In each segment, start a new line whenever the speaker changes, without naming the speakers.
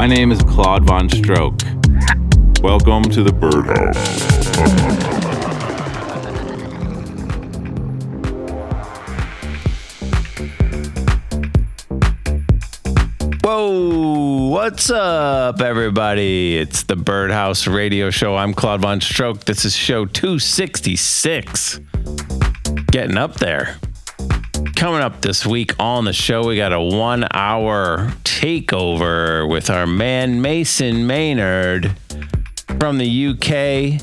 My name is Claude Von Stroke. Welcome to the Birdhouse.
Whoa, what's up, everybody? It's the Birdhouse Radio Show. I'm Claude Von Stroke. This is show 266. Getting up there. Coming up this week on the show, we got a one hour takeover with our man Mason Maynard from the UK.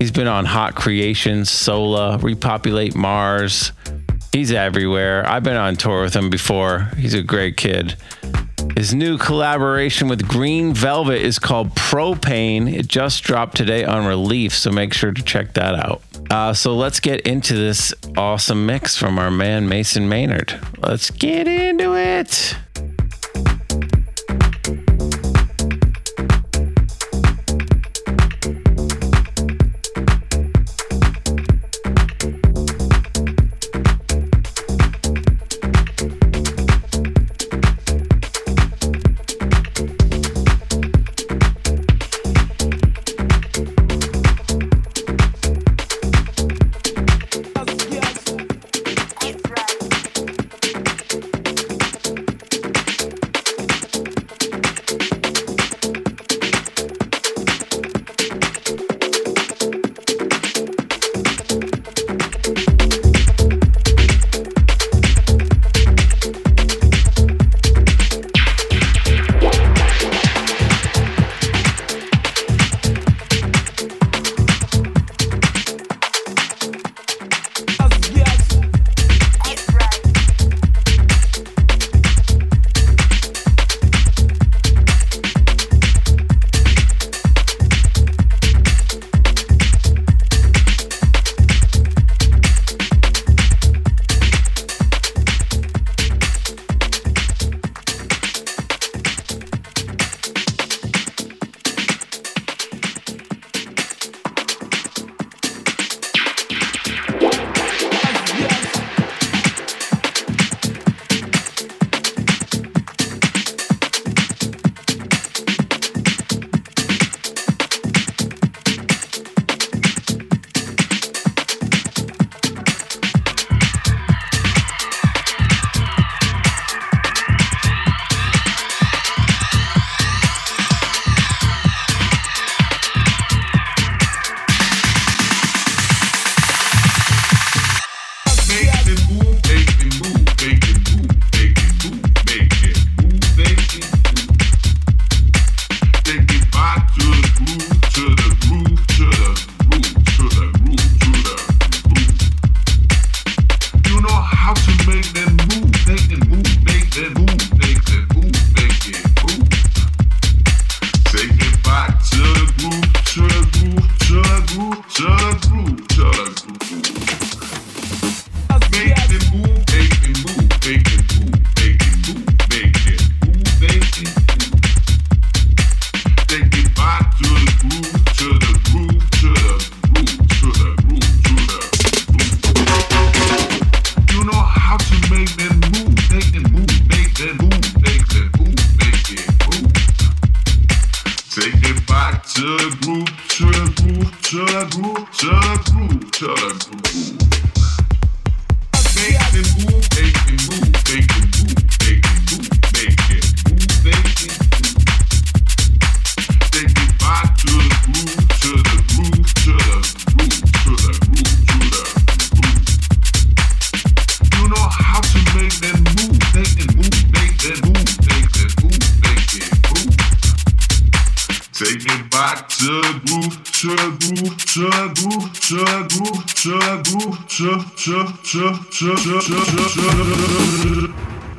He's been on Hot Creations, Sola, Repopulate Mars. He's everywhere. I've been on tour with him before. He's a great kid. His new collaboration with Green Velvet is called Propane. It just dropped today on Relief, so make sure to check that out. Uh, so let's get into this awesome mix from our man Mason Maynard. Let's get into it.
Take it back to the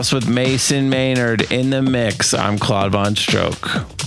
House with Mason Maynard in the mix. I'm Claude Von Stroke.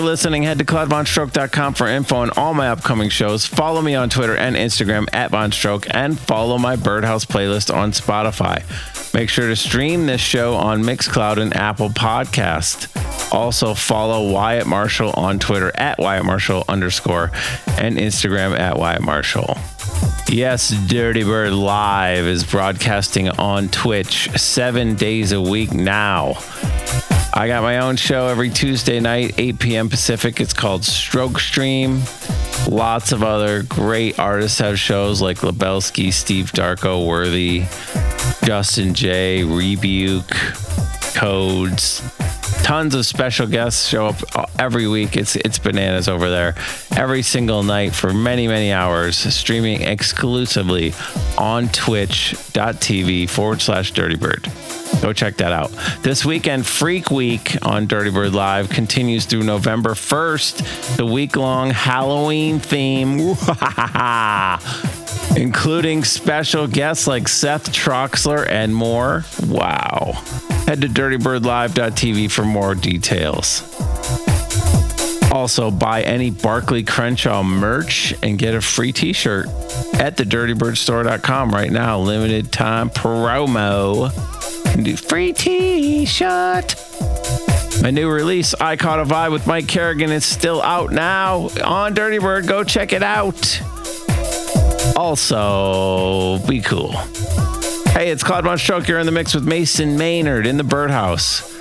For listening. Head to ClaudeVonStroke.com for info on all my upcoming shows. Follow me on Twitter and Instagram at VonStroke and follow my Birdhouse playlist on Spotify. Make sure to stream this show on Mixcloud and Apple Podcast. Also follow Wyatt Marshall on Twitter at Wyatt Marshall underscore and Instagram at Wyatt Marshall. Yes, Dirty Bird Live is broadcasting on Twitch seven days a week now. I got my own show every Tuesday night, 8 p.m. Pacific. It's called Stroke Stream. Lots of other great artists have shows like Lubelski, Steve Darko, Worthy, Justin Jay, Rebuke, Codes. Tons of special guests show up every week. It's it's bananas over there. Every single night for many, many hours, streaming exclusively on twitch.tv forward slash dirtybird. Go check that out. This weekend, Freak Week on Dirty Bird Live continues through November 1st, the week long Halloween theme, including special guests like Seth Troxler and more. Wow. Head to dirtybirdlive.tv for more details. Also, buy any Barclay Crenshaw merch and get a free t shirt at thedirtybirdstore.com right now. Limited time promo. Do free t shirt. My new release, I Caught a Vibe with Mike Kerrigan, is still out now on Dirty Bird. Go check it out. Also, be cool. Hey, it's Claude Von Stroke. You're in the mix with Mason Maynard in the Birdhouse.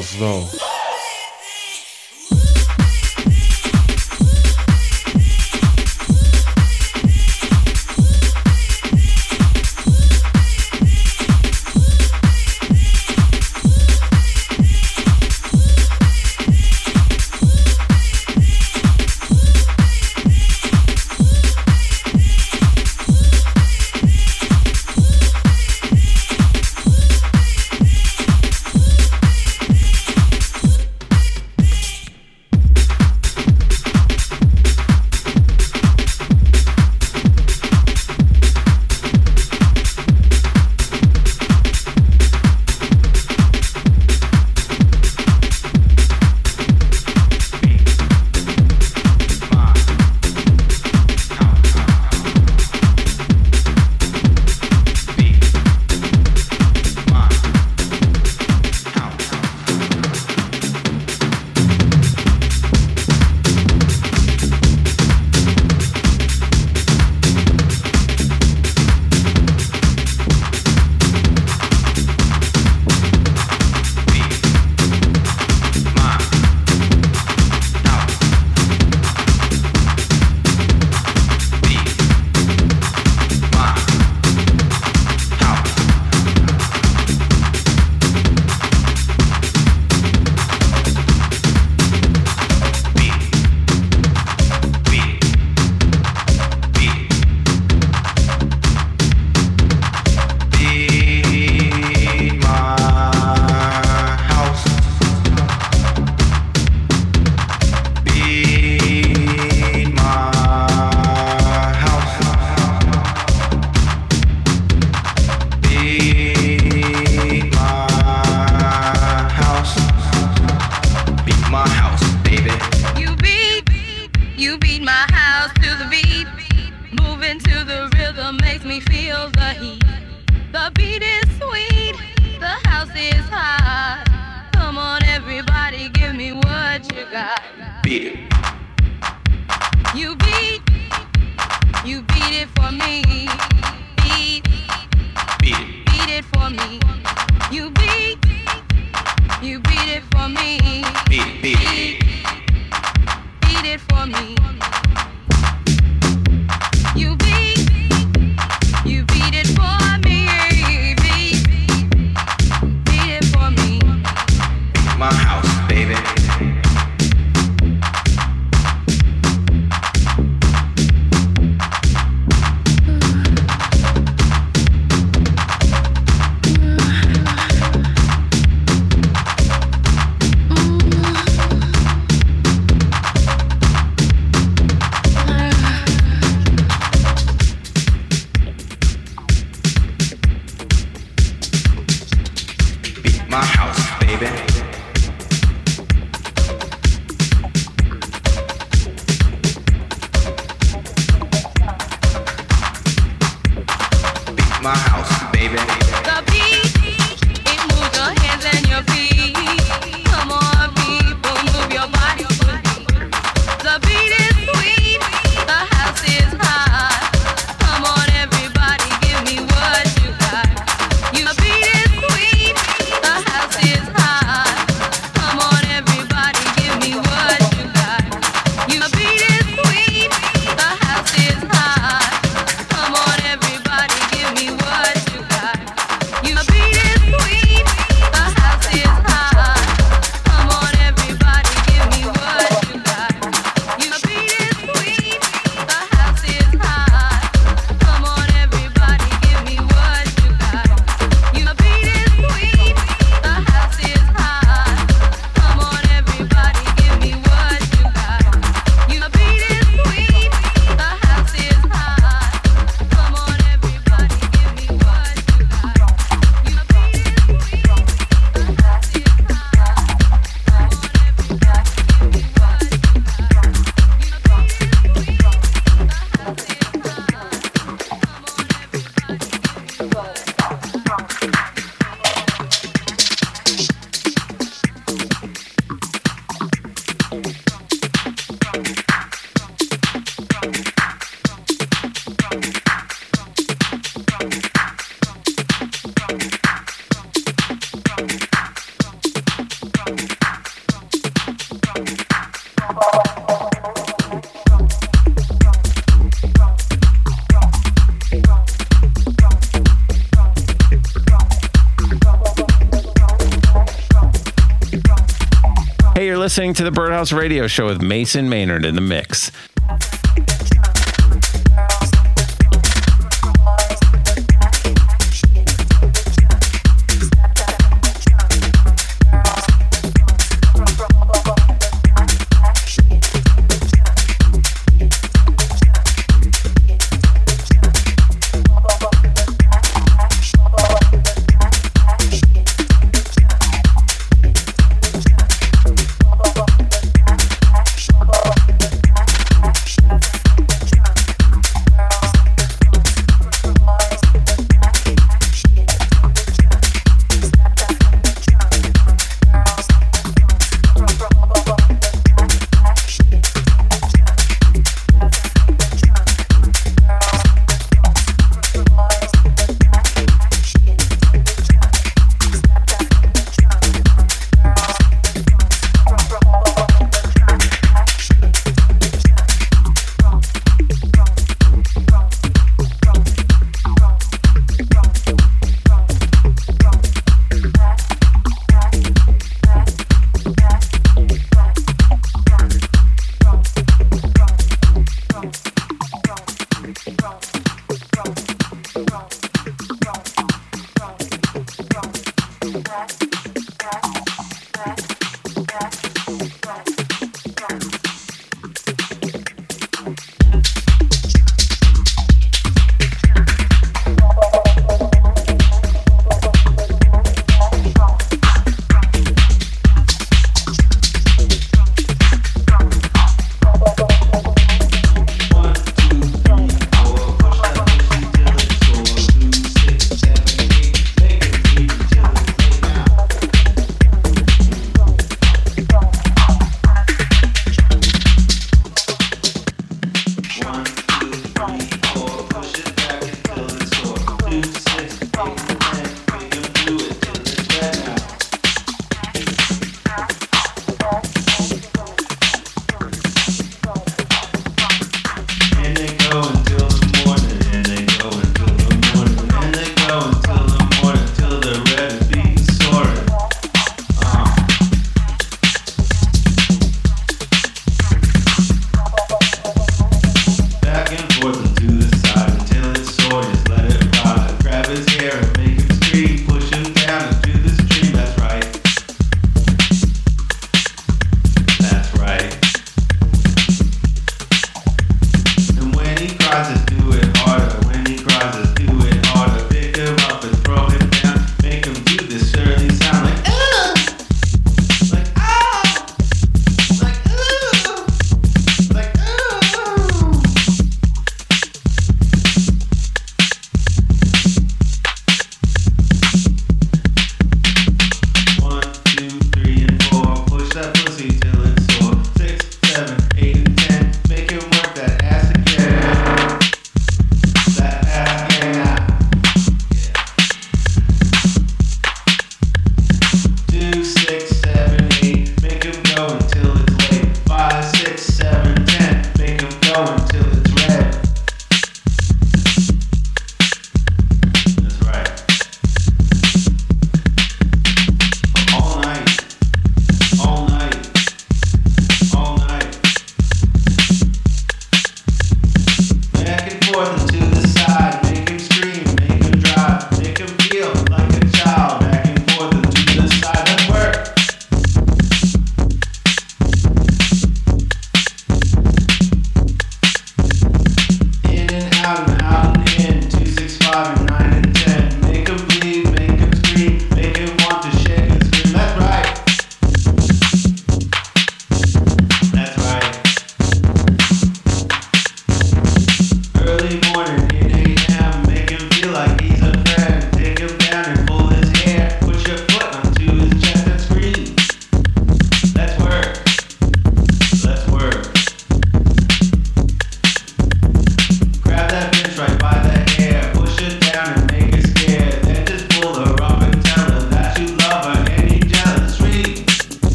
Birdhouse though?
Listening to the Birdhouse Radio Show with Mason Maynard in the mix.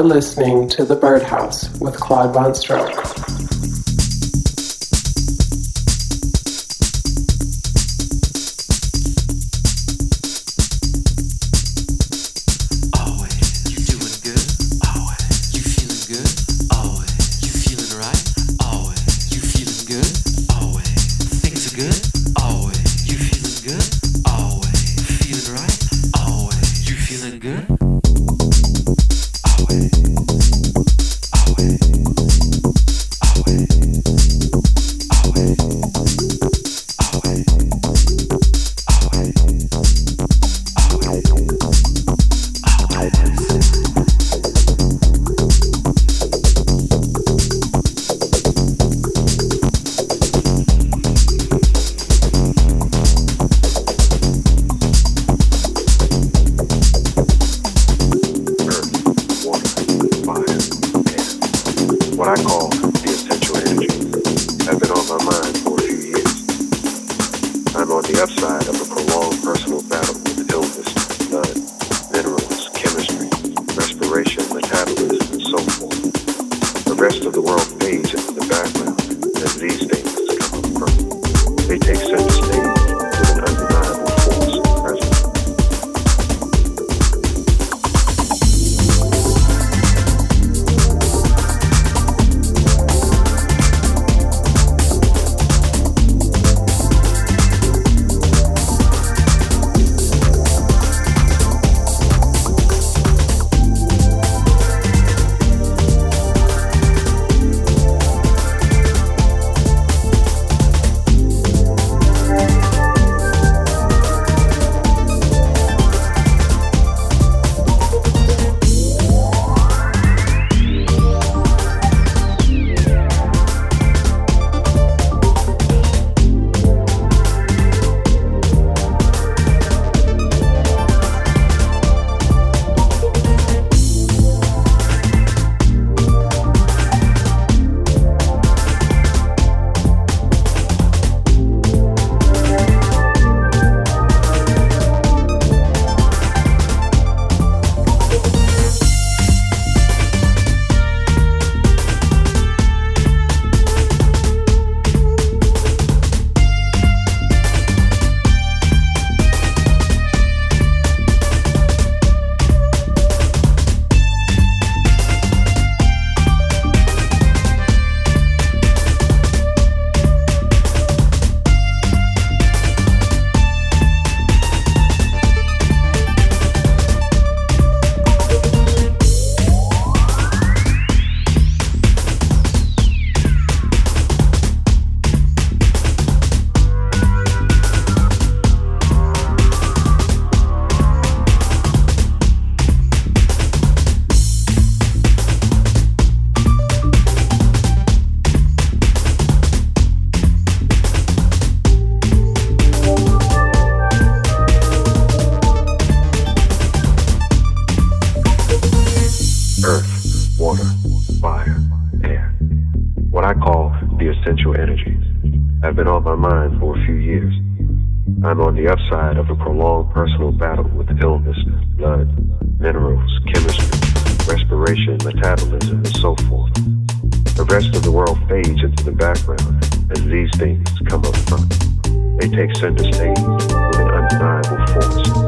You're listening to The Birdhouse with Claude Von Stroke.
water, fire, air. What I call the essential energies have been on my mind for a few years. I'm on the upside of a prolonged personal battle with illness, blood, minerals, chemistry, respiration, metabolism, and so forth. The rest of the world fades into the background as these things come up front. They take center stage with an undeniable force.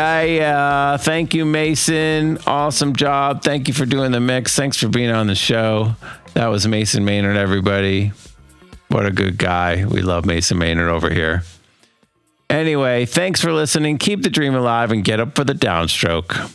Yeah, uh, yeah. Thank you, Mason. Awesome job. Thank you for doing the mix. Thanks for being on the show. That was Mason Maynard, everybody. What a good guy. We love Mason Maynard over here. Anyway, thanks for listening. Keep the dream alive and get up for the downstroke.